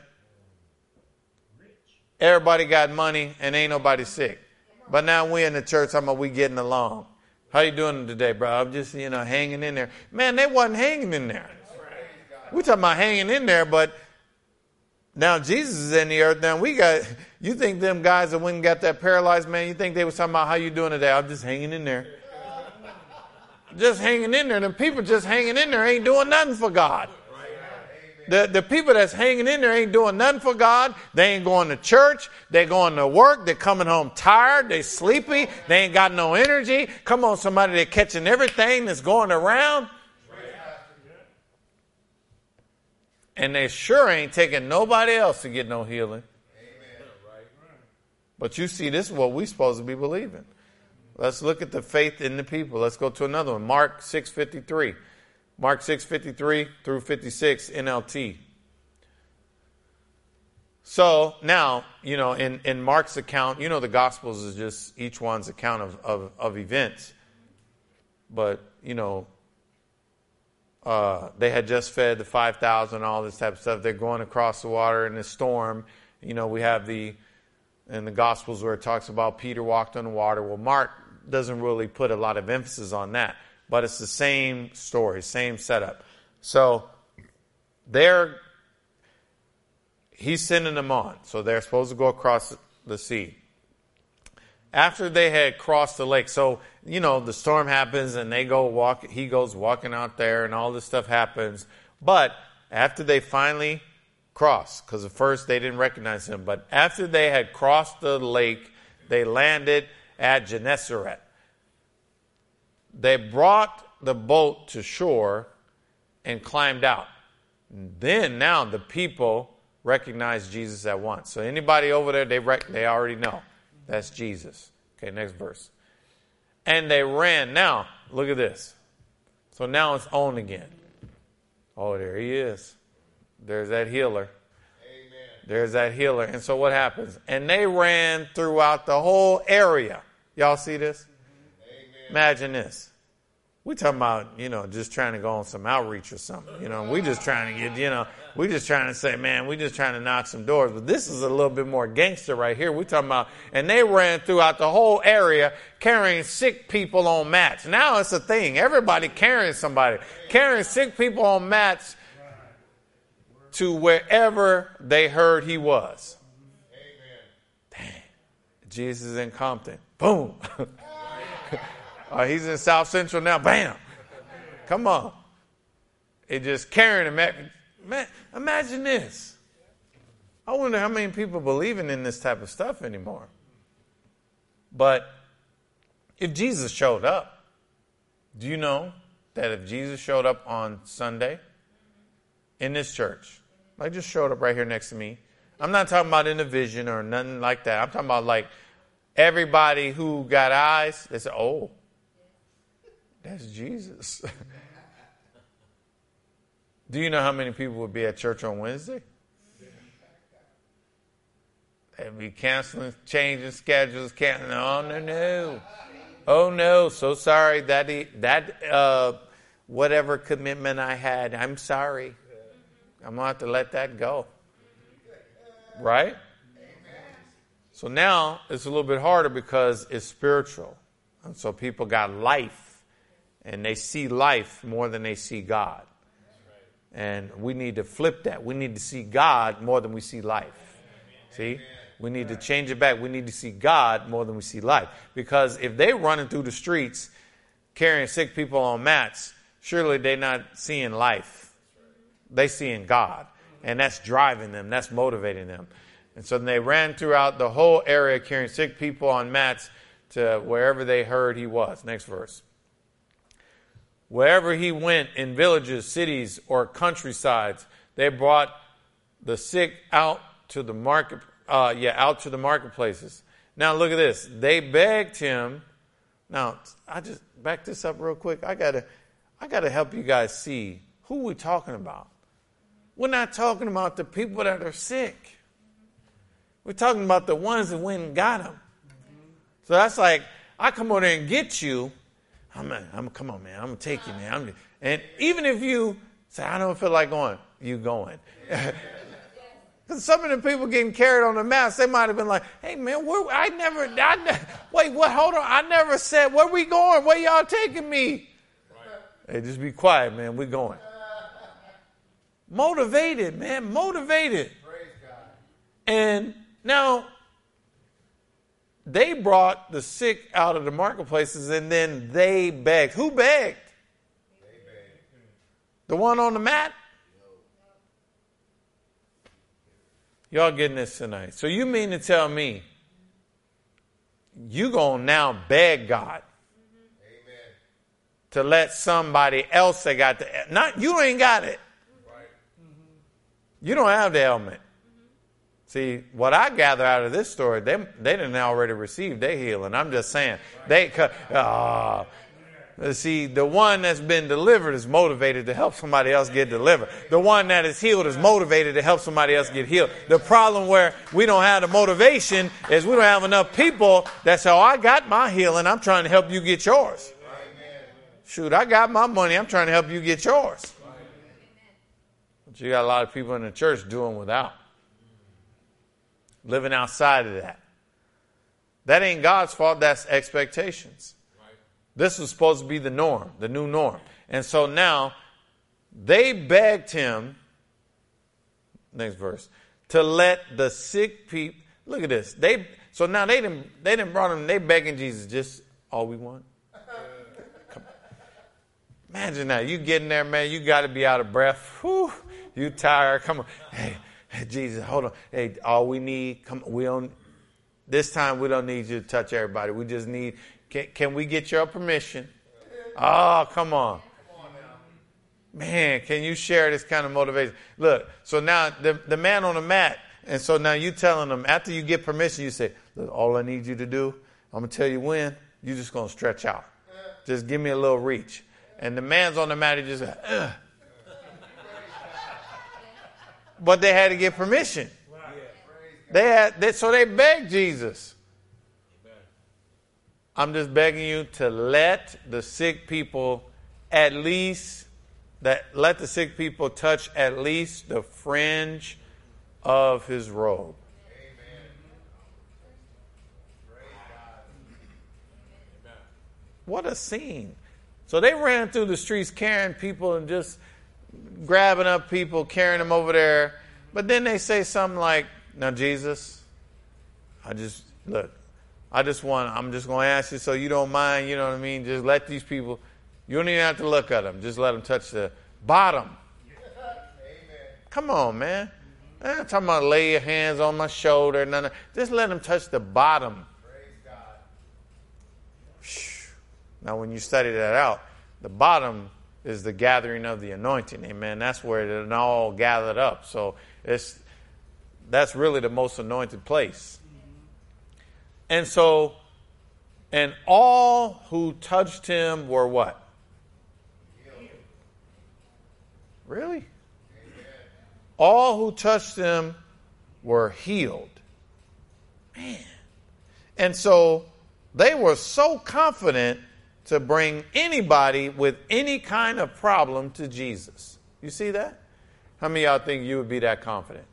Everybody got money and ain't nobody sick. But now we in the church, about we getting along. How you doing today, bro? I'm just, you know, hanging in there. Man, they wasn't hanging in there. We talking about hanging in there, but now Jesus is in the earth. Now we got, you think them guys that went and got that paralyzed man, you think they was talking about how you doing today? I'm just hanging in there. Just hanging in there. And people just hanging in there ain't doing nothing for God. The, the people that's hanging in there ain't doing nothing for God. They ain't going to church. They're going to work. They're coming home tired. They're sleepy. They ain't got no energy. Come on, somebody, they're catching everything that's going around. And they sure ain't taking nobody else to get no healing. But you see, this is what we're supposed to be believing. Let's look at the faith in the people. Let's go to another one. Mark 653. Mark 6, 53 through 56, NLT. So now, you know, in, in Mark's account, you know, the Gospels is just each one's account of, of, of events. But, you know, uh, they had just fed the 5,000, all this type of stuff. They're going across the water in a storm. You know, we have the, in the Gospels where it talks about Peter walked on the water. Well, Mark doesn't really put a lot of emphasis on that but it's the same story, same setup. So they're he's sending them on. So they're supposed to go across the sea. After they had crossed the lake, so you know the storm happens and they go walk. He goes walking out there and all this stuff happens. But after they finally crossed, because at first they didn't recognize him, but after they had crossed the lake, they landed at Gennesaret they brought the boat to shore and climbed out. Then now the people recognize Jesus at once. So anybody over there, they rec- they already know that's Jesus. Okay, next verse. And they ran. Now look at this. So now it's on again. Oh, there he is. There's that healer. Amen. There's that healer. And so what happens? And they ran throughout the whole area. Y'all see this? Imagine this. We talking about, you know, just trying to go on some outreach or something. You know, we just trying to get, you know, we just trying to say, man, we just trying to knock some doors. But this is a little bit more gangster right here. We talking about, and they ran throughout the whole area carrying sick people on mats. Now it's a thing. Everybody carrying somebody, carrying sick people on mats to wherever they heard he was. Amen. Dang. Jesus in Compton. Boom. [LAUGHS] Uh, he's in South Central now. Bam. Come on. It just carrying him. Man, imagine this. I wonder how many people believing in this type of stuff anymore. But if Jesus showed up, do you know that if Jesus showed up on Sunday in this church, like just showed up right here next to me, I'm not talking about in a vision or nothing like that. I'm talking about like everybody who got eyes, they said, oh, that's Jesus. [LAUGHS] Do you know how many people would be at church on Wednesday? They'd be canceling, changing schedules, canceling. Oh no, no. Oh no, so sorry that that uh, whatever commitment I had, I'm sorry. I'm gonna have to let that go. Right? So now it's a little bit harder because it's spiritual. And so people got life and they see life more than they see God. And we need to flip that. We need to see God more than we see life. See? We need to change it back. We need to see God more than we see life. Because if they're running through the streets carrying sick people on mats, surely they're not seeing life. They're seeing God. And that's driving them. That's motivating them. And so they ran throughout the whole area carrying sick people on mats to wherever they heard he was. Next verse. Wherever he went in villages, cities, or countrysides, they brought the sick out to the market, uh, yeah, out to the marketplaces. Now look at this. They begged him Now, I just back this up real quick. I gotta, I gotta help you guys see who we're talking about. We're not talking about the people that are sick. We're talking about the ones that went and got them. So that's like, I come over there and get you. I'm, gonna, I'm come on, man. I'm gonna take you, man. I'm, and even if you say, I don't feel like going, you going. [LAUGHS] Because some of the people getting carried on the mass, they might have been like, "Hey man, where, I never, I ne- wait, what? Hold on, I never said where we going. Where y'all taking me?" Right. Hey, just be quiet, man. We going. Motivated, man, motivated. Praise God. And now they brought the sick out of the marketplaces, and then they begged. Who begged? begged. The one on the mat. Y'all getting this tonight. So you mean to tell me you going to now beg God to let somebody else that got the, not, you ain't got it. Right. You don't have the ailment. See, what I gather out of this story, they, they didn't already receive their healing. I'm just saying. They, uh, See, the one that's been delivered is motivated to help somebody else get delivered. The one that is healed is motivated to help somebody else get healed. The problem where we don't have the motivation is we don't have enough people that say, Oh, I got my healing. I'm trying to help you get yours. Shoot, I got my money. I'm trying to help you get yours. But you got a lot of people in the church doing without, living outside of that. That ain't God's fault, that's expectations. This was supposed to be the norm, the new norm. And so now they begged him, next verse, to let the sick people look at this. They so now they didn't they didn't brought him, they begging Jesus, just all we want. [LAUGHS] Imagine that. You getting there, man, you gotta be out of breath. Whew, you tired. Come on. Hey, [LAUGHS] Jesus, hold on. Hey, all we need, come we don't this time we don't need you to touch everybody. We just need can, can we get your permission? Oh, come on. Man, can you share this kind of motivation? Look, so now the, the man on the mat, and so now you telling them, after you get permission, you say, Look, all I need you to do, I'm going to tell you when, you're just going to stretch out. Just give me a little reach. And the man's on the mat, he just, Ugh. But they had to get permission. They had, they, so they begged Jesus. I'm just begging you to let the sick people at least that let the sick people touch at least the fringe of his robe. Amen. What a scene. So they ran through the streets carrying people and just grabbing up people, carrying them over there. But then they say something like, Now, Jesus, I just, look, I just want, I'm just going to ask you so you don't mind, you know what I mean? Just let these people, you don't even have to look at them. Just let them touch the bottom. Amen. Come on, man. I'm not talking about lay your hands on my shoulder. None of, just let them touch the bottom. Now, when you study that out, the bottom is the gathering of the anointing. Amen. That's where it all gathered up. So it's that's really the most anointed place. And so, and all who touched him were what? Really? All who touched him were healed. Man. And so they were so confident to bring anybody with any kind of problem to Jesus. You see that? How many y'all think you would be that confident?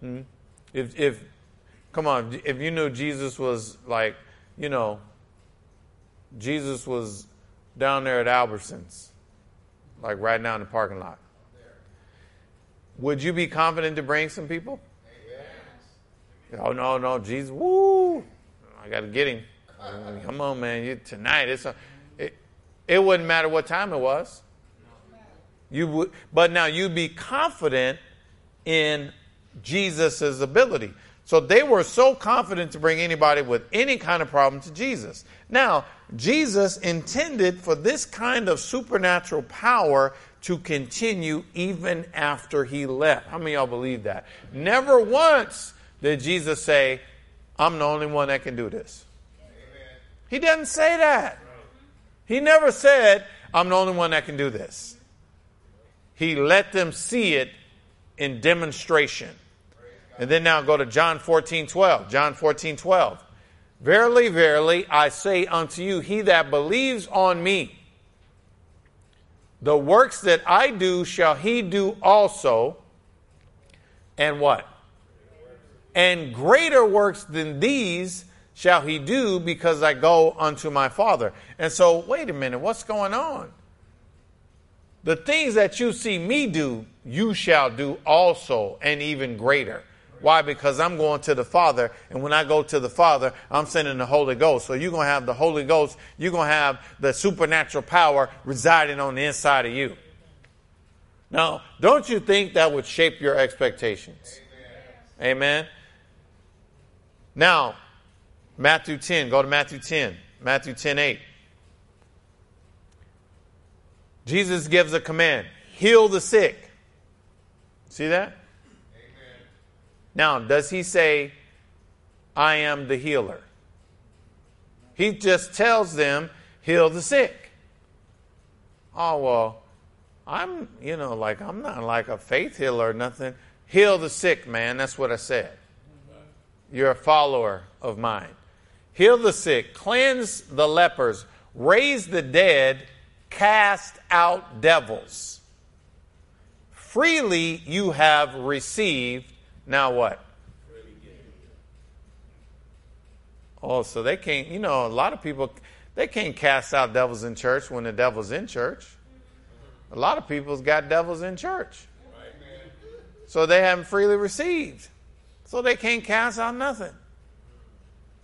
Hmm? If, if Come on, if you knew Jesus was like, you know, Jesus was down there at Albertsons, like right now in the parking lot, would you be confident to bring some people? Oh no, no, Jesus, woo! I got to get him. Uh, come on, man, you, tonight it's a, it, it wouldn't matter what time it was. You would, but now you'd be confident in Jesus' ability. So they were so confident to bring anybody with any kind of problem to Jesus. Now, Jesus intended for this kind of supernatural power to continue even after he left. How many of y'all believe that? Never once did Jesus say, I'm the only one that can do this. He doesn't say that. He never said, I'm the only one that can do this. He let them see it in demonstration. And then now go to John 14, 12. John 14, 12. Verily, verily, I say unto you, he that believes on me, the works that I do shall he do also. And what? And greater works than these shall he do because I go unto my Father. And so, wait a minute, what's going on? The things that you see me do, you shall do also, and even greater. Why? Because I'm going to the Father, and when I go to the Father, I'm sending the Holy Ghost. So you're going to have the Holy Ghost, you're going to have the supernatural power residing on the inside of you. Now, don't you think that would shape your expectations? Amen. Amen. Now, Matthew 10, go to Matthew 10, Matthew 10 8. Jesus gives a command heal the sick. See that? Amen. Now, does he say, I am the healer? He just tells them, heal the sick. Oh, well, I'm, you know, like, I'm not like a faith healer or nothing. Heal the sick, man. That's what I said. Mm-hmm. You're a follower of mine. Heal the sick, cleanse the lepers, raise the dead, cast out devils. Freely you have received, now what? Oh, so they can't, you know, a lot of people, they can't cast out devils in church when the devil's in church. A lot of people's got devils in church. So they haven't freely received. So they can't cast out nothing.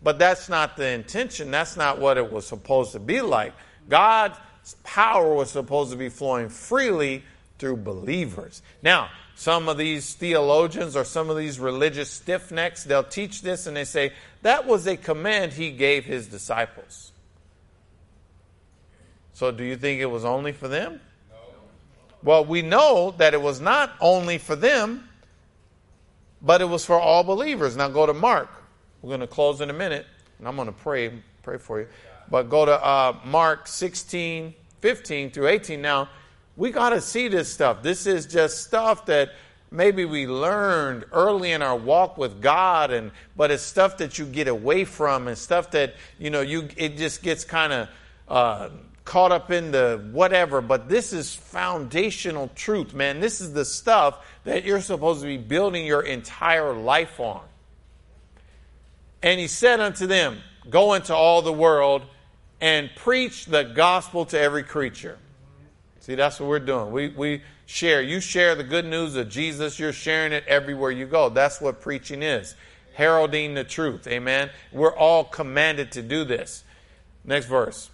But that's not the intention. That's not what it was supposed to be like. God's power was supposed to be flowing freely through believers. Now, some of these theologians or some of these religious stiffnecks, they'll teach this and they say that was a command he gave his disciples. So, do you think it was only for them? No. Well, we know that it was not only for them, but it was for all believers. Now, go to Mark. We're going to close in a minute, and I'm going to pray pray for you. But go to uh, Mark 16, 15 through 18. Now, we got to see this stuff. This is just stuff that maybe we learned early in our walk with God and but it's stuff that you get away from and stuff that you know you it just gets kind of uh, caught up in the whatever but this is foundational truth man this is the stuff that you're supposed to be building your entire life on and he said unto them go into all the world and preach the gospel to every creature See, that's what we're doing. We, we share. You share the good news of Jesus, you're sharing it everywhere you go. That's what preaching is heralding the truth. Amen. We're all commanded to do this. Next verse.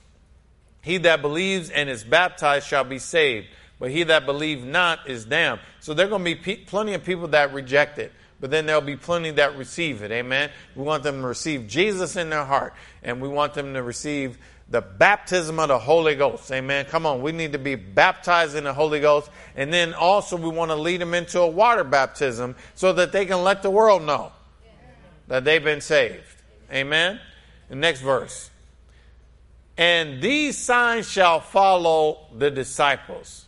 He that believes and is baptized shall be saved, but he that believes not is damned. So there are going to be plenty of people that reject it, but then there'll be plenty that receive it. Amen. We want them to receive Jesus in their heart, and we want them to receive the baptism of the Holy Ghost. Amen. Come on, we need to be baptized in the Holy Ghost. And then also, we want to lead them into a water baptism so that they can let the world know that they've been saved. Amen. The next verse. And these signs shall follow the disciples.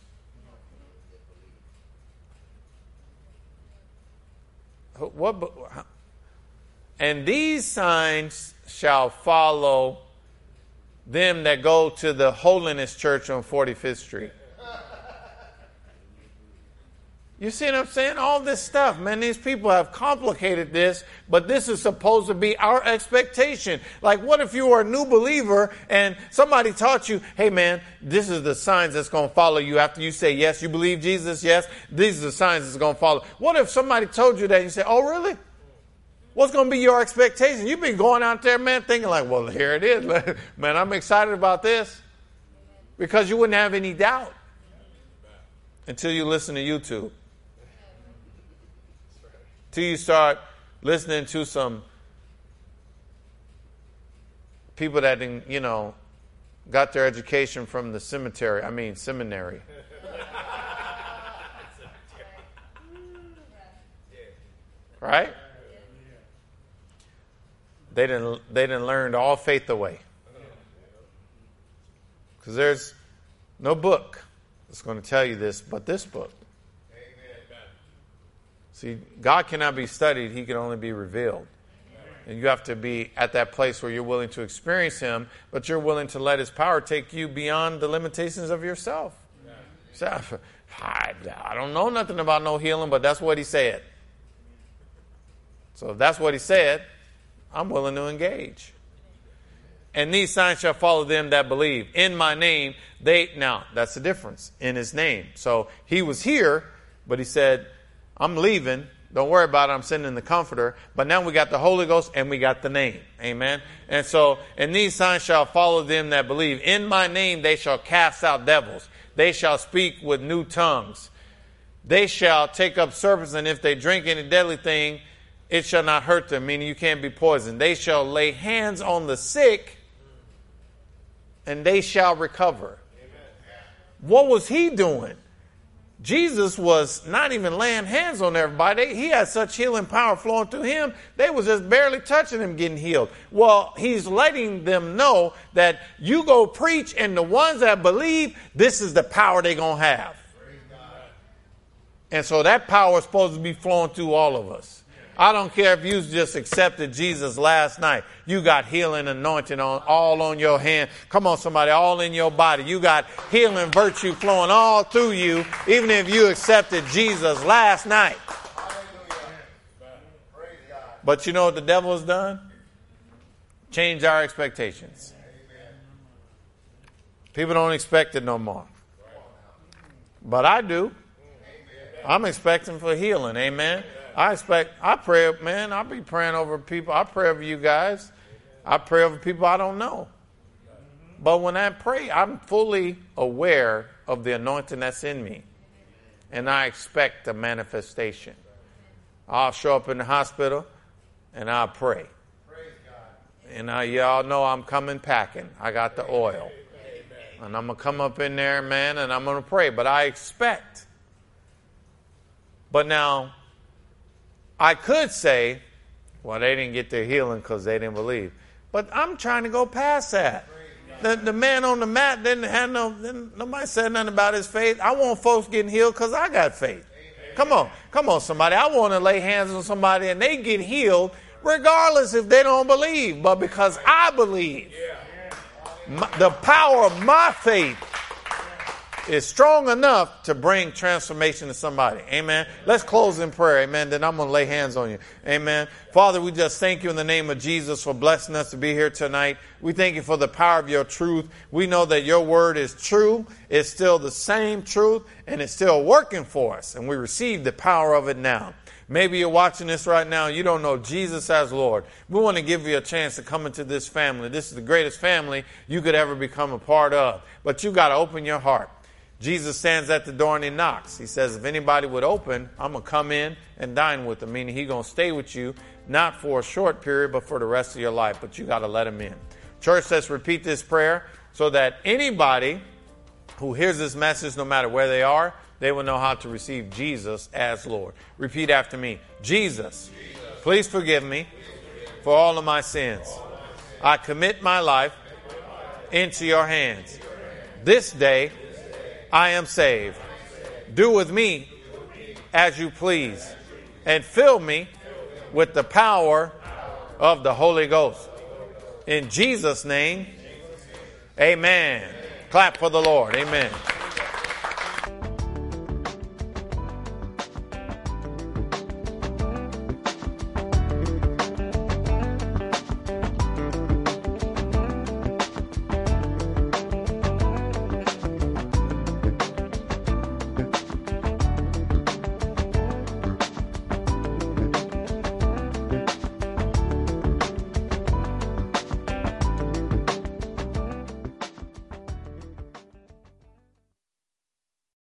What? And these signs shall follow them that go to the Holiness Church on 45th Street. You see what I'm saying? All this stuff, man, these people have complicated this, but this is supposed to be our expectation. Like, what if you were a new believer and somebody taught you, hey, man, this is the signs that's going to follow you after you say yes, you believe Jesus, yes, these are the signs that's going to follow. What if somebody told you that and you say, oh, really? What's going to be your expectation? You've been going out there, man, thinking like, well, here it is. [LAUGHS] man, I'm excited about this. Because you wouldn't have any doubt until you listen to YouTube. Till you start listening to some people that, you know, got their education from the cemetery. I mean, seminary. [LAUGHS] right? They didn't, they didn't learn all faith away. Because there's no book that's going to tell you this but this book. See, God cannot be studied, He can only be revealed. And you have to be at that place where you're willing to experience Him, but you're willing to let His power take you beyond the limitations of yourself. Yeah. So, I, I don't know nothing about no healing, but that's what He said. So if that's what He said, I'm willing to engage. And these signs shall follow them that believe. In my name, they, now, that's the difference in His name. So He was here, but He said, I'm leaving. Don't worry about it. I'm sending the comforter. But now we got the Holy Ghost and we got the name. Amen. And so, and these signs shall follow them that believe. In my name they shall cast out devils. They shall speak with new tongues. They shall take up serpents, and if they drink any deadly thing, it shall not hurt them, meaning you can't be poisoned. They shall lay hands on the sick, and they shall recover. What was he doing? Jesus was not even laying hands on everybody. He had such healing power flowing through him. They was just barely touching him getting healed. Well, he's letting them know that you go preach and the ones that believe, this is the power they're going to have. And so that power is supposed to be flowing through all of us. I don't care if you just accepted Jesus last night. You got healing anointing on all on your hand. Come on, somebody, all in your body. You got healing virtue flowing all through you, even if you accepted Jesus last night. But you know what the devil has done? Change our expectations. People don't expect it no more. But I do. I'm expecting for healing. Amen. I expect, I pray, man, I'll be praying over people. I pray over you guys. I pray over people I don't know. But when I pray, I'm fully aware of the anointing that's in me. And I expect a manifestation. I'll show up in the hospital and I'll pray. And I, y'all know I'm coming packing. I got the oil. And I'm going to come up in there, man, and I'm going to pray. But I expect. But now, I could say, well, they didn't get their healing because they didn't believe. But I'm trying to go past that. The, the man on the mat didn't have no, didn't, nobody said nothing about his faith. I want folks getting healed because I got faith. Come on, come on, somebody. I want to lay hands on somebody and they get healed regardless if they don't believe, but because I believe. My, the power of my faith is strong enough to bring transformation to somebody. Amen. Let's close in prayer. Amen. Then I'm going to lay hands on you. Amen. Father, we just thank you in the name of Jesus for blessing us to be here tonight. We thank you for the power of your truth. We know that your word is true. It's still the same truth and it's still working for us. And we receive the power of it now. Maybe you're watching this right now and you don't know Jesus as Lord. We want to give you a chance to come into this family. This is the greatest family you could ever become a part of. But you got to open your heart. Jesus stands at the door and he knocks. He says, if anybody would open, I'm going to come in and dine with them, meaning he's going to stay with you, not for a short period, but for the rest of your life. But you got to let him in. Church, let's repeat this prayer so that anybody who hears this message, no matter where they are, they will know how to receive Jesus as Lord. Repeat after me Jesus, please forgive me for all of my sins. I commit my life into your hands. This day, I am saved. Do with me as you please, and fill me with the power of the Holy Ghost. In Jesus' name, amen. Clap for the Lord. Amen.